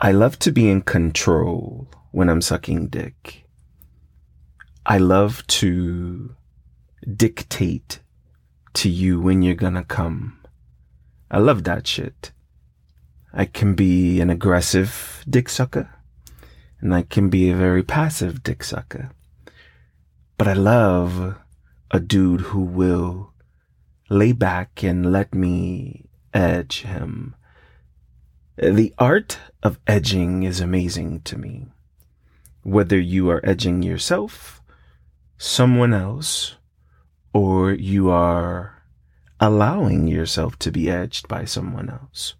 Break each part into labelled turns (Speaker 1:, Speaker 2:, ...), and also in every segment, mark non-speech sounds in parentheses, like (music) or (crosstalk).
Speaker 1: I love to be in control when I'm sucking dick. I love to dictate to you when you're gonna come. I love that shit. I can be an aggressive dick sucker and I can be a very passive dick sucker. But I love a dude who will lay back and let me edge him. The art of edging is amazing to me. Whether you are edging yourself, someone else, or you are allowing yourself to be edged by someone else.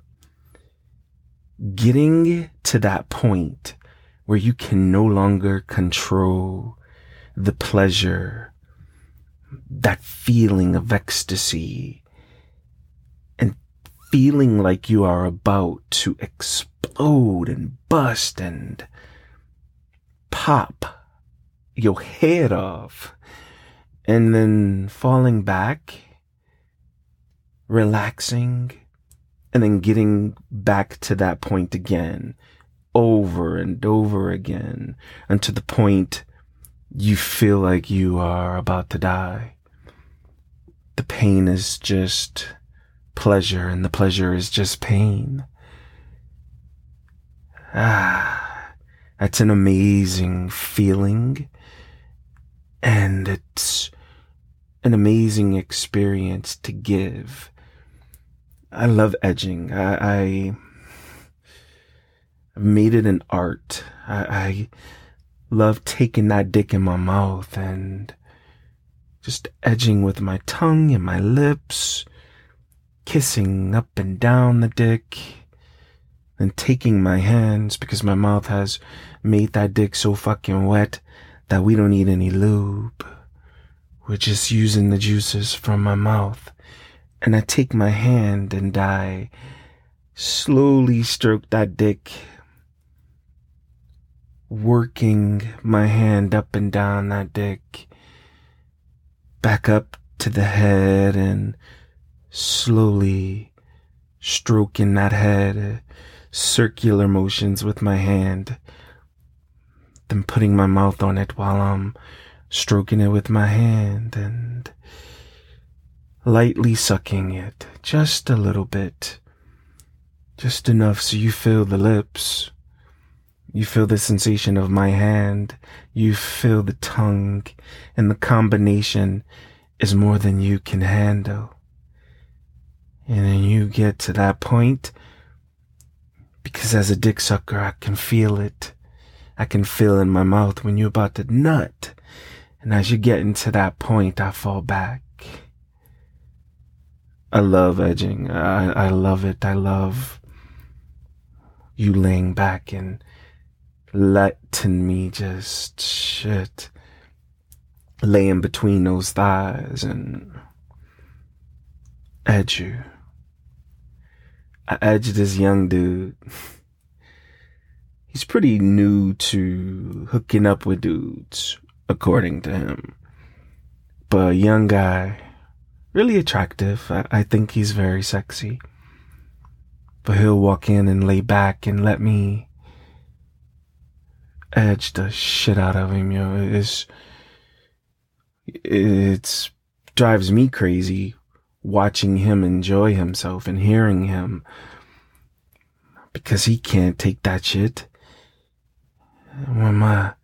Speaker 1: Getting to that point where you can no longer control the pleasure, that feeling of ecstasy, feeling like you are about to explode and bust and pop your head off and then falling back, relaxing, and then getting back to that point again over and over again until the point you feel like you are about to die. The pain is just pleasure and the pleasure is just pain. Ah, that's an amazing feeling. And it's an amazing experience to give. I love edging. I, I made it an art. I, I love taking that dick in my mouth and just edging with my tongue and my lips, kissing up and down the dick, and taking my hands because my mouth has made that dick so fucking wet that we don't need any lube. We're just using the juices from my mouth. And I take my hand and I slowly stroke that dick, working my hand up and down that dick, back up to the head and slowly stroking that head, circular motions with my hand, then putting my mouth on it while I'm stroking it with my hand and lightly sucking it just a little bit. Just enough so you feel the lips. You feel the sensation of my hand. You feel the tongue and the combination is more than you can handle. And then you get to that point because as a dick sucker, I can feel it. I can feel in my mouth when you're about to nut. And as you get into that point, I fall back. I love edging. I, I love it. I love you laying back and letting me just shit laying between those thighs and edge you. I edged this young dude. He's pretty new to hooking up with dudes according to him. But young guy, really attractive. I, I think he's very sexy. But he'll walk in and lay back and let me edge the shit out of him, yo. It's, it's drives me crazy watching him enjoy himself and hearing him because he can't take that shit. When my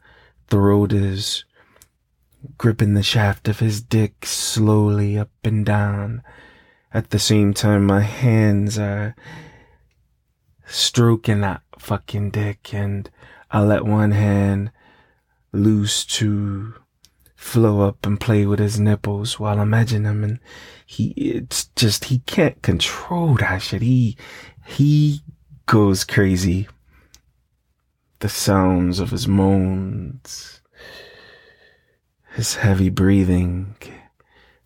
Speaker 1: throat is gripping the shaft of his dick slowly up and down. At the same time, my hands are stroking that fucking dick and I let one hand loose to flow up and play with his nipples while I'm edging him and he, it's just, he can't control that shit. He, he goes crazy. The sounds of his moans his heavy breathing.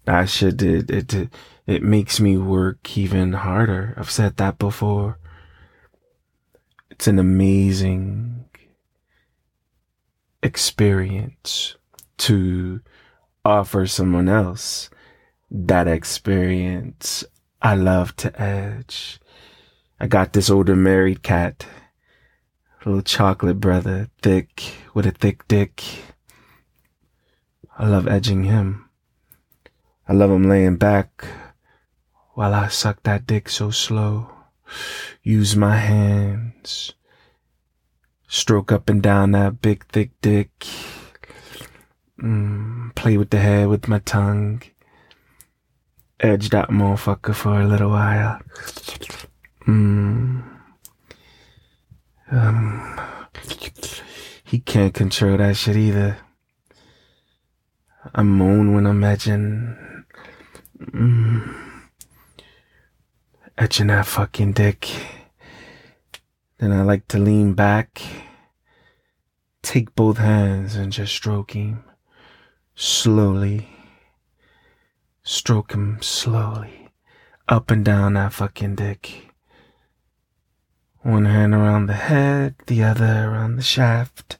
Speaker 1: That shit, it, it, it makes me work even harder. I've said that before. It's an amazing experience to offer someone else that experience. I love to edge. I got this older married cat. Little chocolate brother, thick, with a thick dick. I love edging him. I love him laying back while I suck that dick so slow. Use my hands. Stroke up and down that big thick dick. Mm, play with the hair with my tongue. Edge that motherfucker for a little while. Mm. Um, he can't control that shit either. I moan when I'm edging. Mm. Etching that fucking dick. Then I like to lean back, take both hands and just stroke him slowly. Stroke him slowly up and down that fucking dick. One hand around the head, the other around the shaft.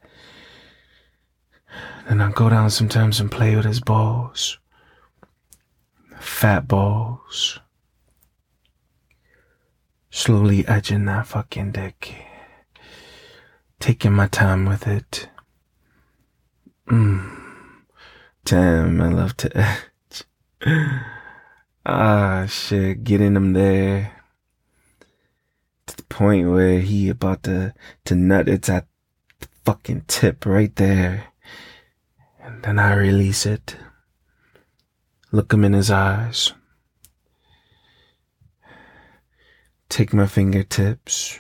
Speaker 1: Then I go down sometimes and play with his balls. Fat balls. Slowly edging that fucking dick. Taking my time with it. Mmm. Damn, I love to edge. (laughs) ah, shit, getting him there. To the point where he about to, to nut. It's at the fucking tip right there. And then I release it. Look him in his eyes. Take my fingertips.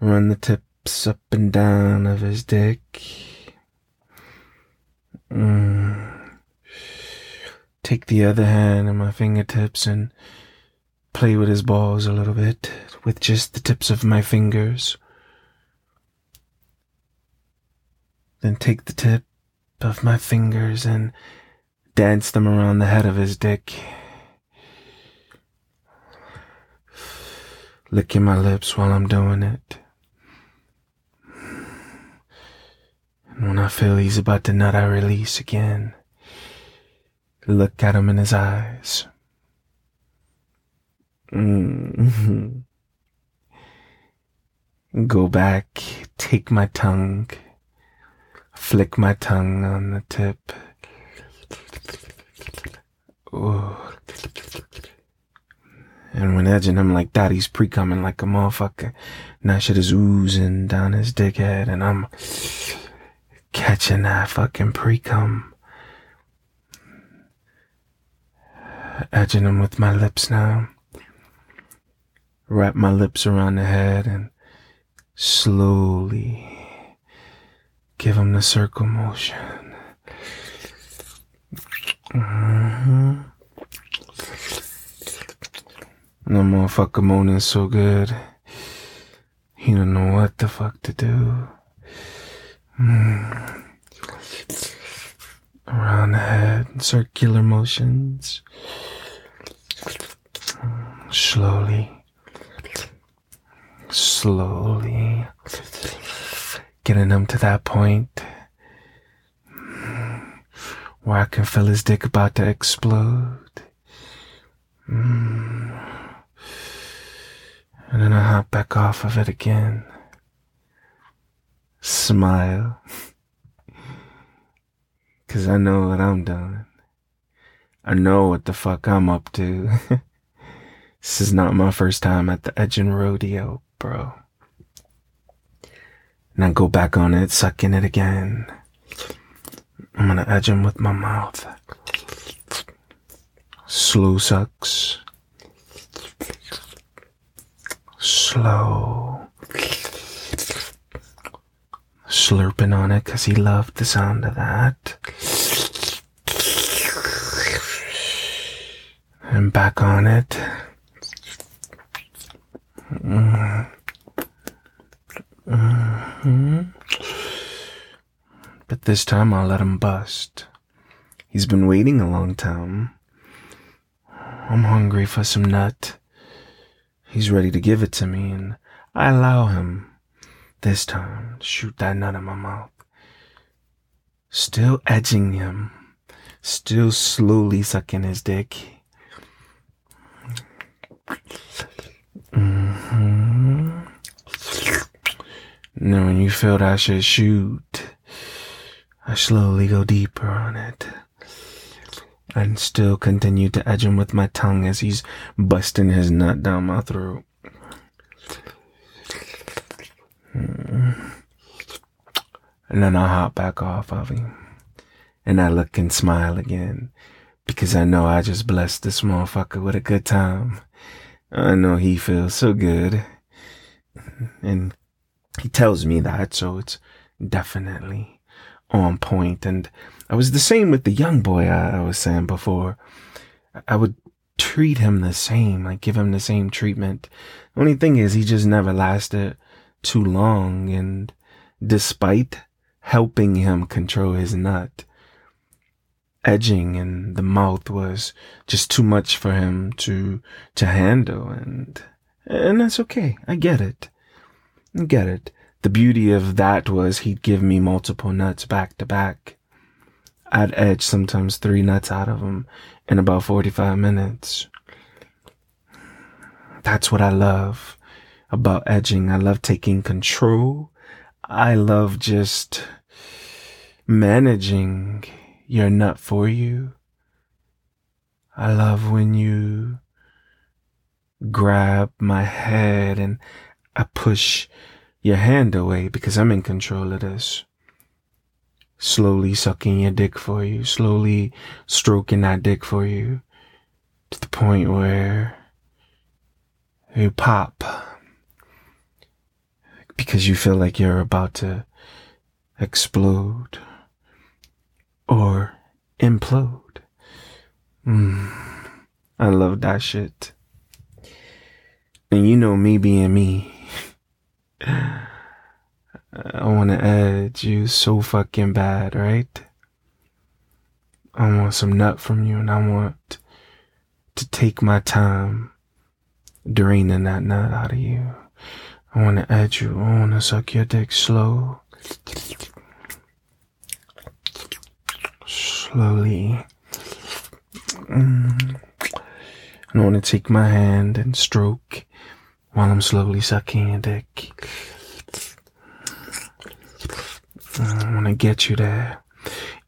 Speaker 1: Run the tips up and down of his dick. Mm. Take the other hand and my fingertips and play with his balls a little bit with just the tips of my fingers. Then take the tip of my fingers and dance them around the head of his dick. Licking my lips while I'm doing it. And when I feel he's about to nut, I release again. Look at him in his eyes. Mm-hmm. (laughs) Go back, take my tongue, flick my tongue on the tip. Ooh. And when edging him like that, he's pre-coming like a motherfucker. And that shit is oozing down his dickhead, and I'm catching that fucking pre-cum. Edging him with my lips now. Wrap my lips around the head and slowly give him the circle motion. Mm-hmm. The motherfucker moaning so good. He don't know what the fuck to do. Mm. Around the head, circular motions. Slowly. Slowly. Getting him to that point where I can feel his dick about to explode. Mm. And then I hop back off of it again. Smile. Cause I know what I'm doing. I know what the fuck I'm up to. (laughs) this is not my first time at the Edging Rodeo, bro. Now go back on it, sucking it again. I'm gonna edge him with my mouth. Slow sucks. Slow. Slurping on it because he loved the sound of that. And back on it. Mm. Mm-hmm. But this time I'll let him bust. He's been waiting a long time. I'm hungry for some nut. He's ready to give it to me, and I allow him, this time, shoot that nut in my mouth. Still edging him, still slowly sucking his dick. Mm-hmm. Then when you feel that shit shoot, I slowly go deeper on it. And still continue to edge him with my tongue as he's busting his nut down my throat. Hmm. And then I hop back off of him. And I look and smile again. Because I know I just blessed this motherfucker with a good time. I know he feels so good. And he tells me that, so it's definitely on point. And I was the same with the young boy I, I was saying before. I would treat him the same, like give him the same treatment. The only thing is he just never lasted too long and despite helping him control his nut, edging in the mouth was just too much for him to to handle and and that's okay. I get it. I get it. The beauty of that was he'd give me multiple nuts back to back. I'd edge sometimes three nuts out of him in about 45 minutes. That's what I love about edging. I love taking control. I love just managing your nut for you. I love when you grab my head and I push your hand away because I'm in control of this. Slowly sucking your dick for you, slowly stroking that dick for you to the point where you pop because you feel like you're about to explode or implode. Mm, I love that shit. And you know me being me. (laughs) I want to edge you so fucking bad, right? I want some nut from you and I want to take my time draining that nut out of you. I want to add you. I want to suck your dick slow. Slowly. Mm. I want to take my hand and stroke while I'm slowly sucking your dick. I want to get you there.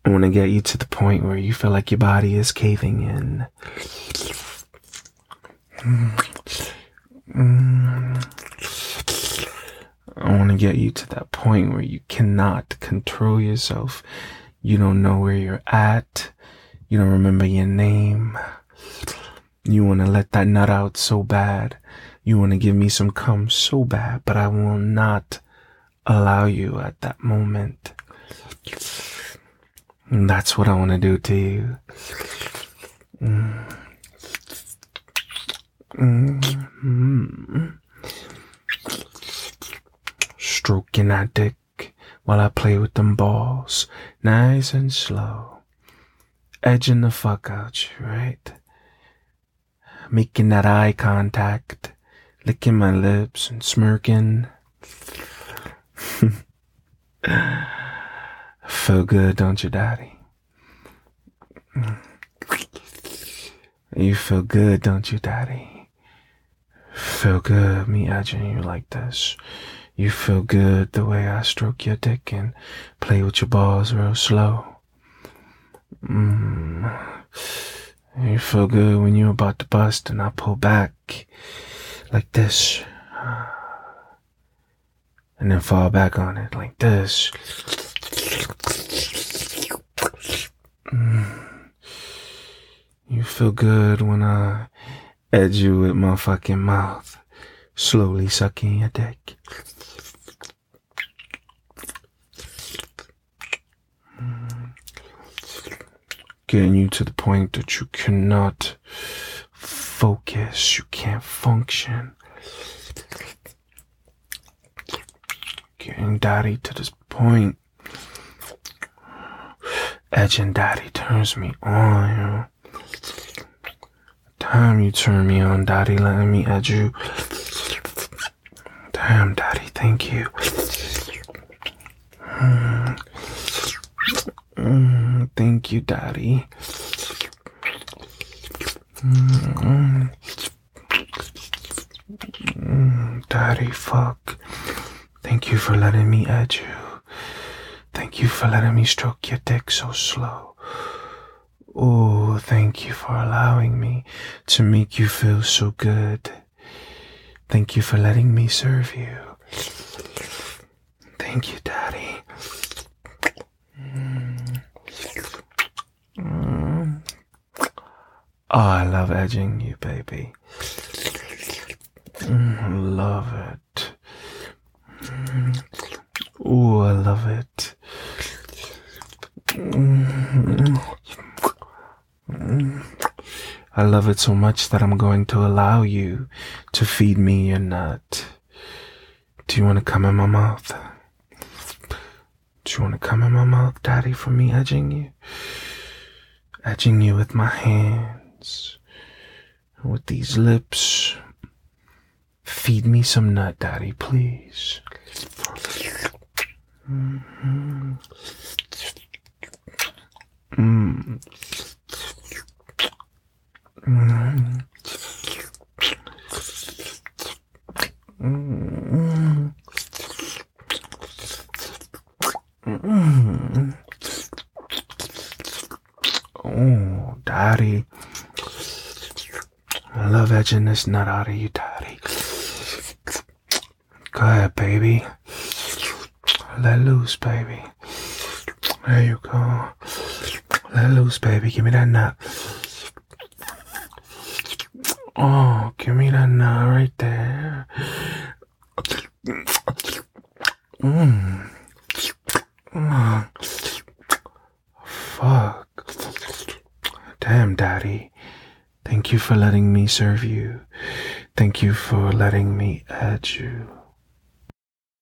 Speaker 1: I want to get you to the point where you feel like your body is caving in. I want to get you to that point where you cannot control yourself. You don't know where you're at. You don't remember your name. You want to let that nut out so bad. You want to give me some cum so bad, but I will not allow you at that moment. And that's what I want to do to you. Mm. Mm-hmm. Stroking that dick while I play with them balls, nice and slow. Edging the fuck out you, right? Making that eye contact, licking my lips and smirking. (laughs) Feel good, don't you, Daddy? You feel good, don't you, Daddy? Feel good, me edging you like this. You feel good the way I stroke your dick and play with your balls real slow. Mm. You feel good when you're about to bust and I pull back like this. And then fall back on it like this. Mm. You feel good when I edge you with my fucking mouth, slowly sucking your dick. Getting you to the point that you cannot focus, you can't function. Getting daddy to this point. Edging daddy turns me on, you know Time you turn me on, Daddy, letting me edge you. Damn, Daddy, thank you. Mm. Mm, thank you, Daddy. Mm, Daddy, fuck. Thank you for letting me edge you. Thank you for letting me stroke your dick so slow. Oh, thank you for allowing me to make you feel so good. Thank you for letting me serve you. Thank you, Daddy. Mm. Oh, I love edging you, baby. Mm, love it. Oh, I love it. Mm. I love it so much that I'm going to allow you to feed me your nut. Do you want to come in my mouth? Do you want to come in my mouth, Daddy, for me edging you? Edging you with my with these lips. Feed me some nut, Daddy, please. Mm-hmm. Mm. Mm. Mm. Mm. Oh, Daddy. Edging this nut out of you, Daddy. Go ahead, baby. Let loose, baby. There you go. Let loose, baby. Give me that nut. Oh, give me that nut right there. Mmm. Fuck. Damn, Daddy. Thank you for letting me serve you. Thank you for letting me edge you.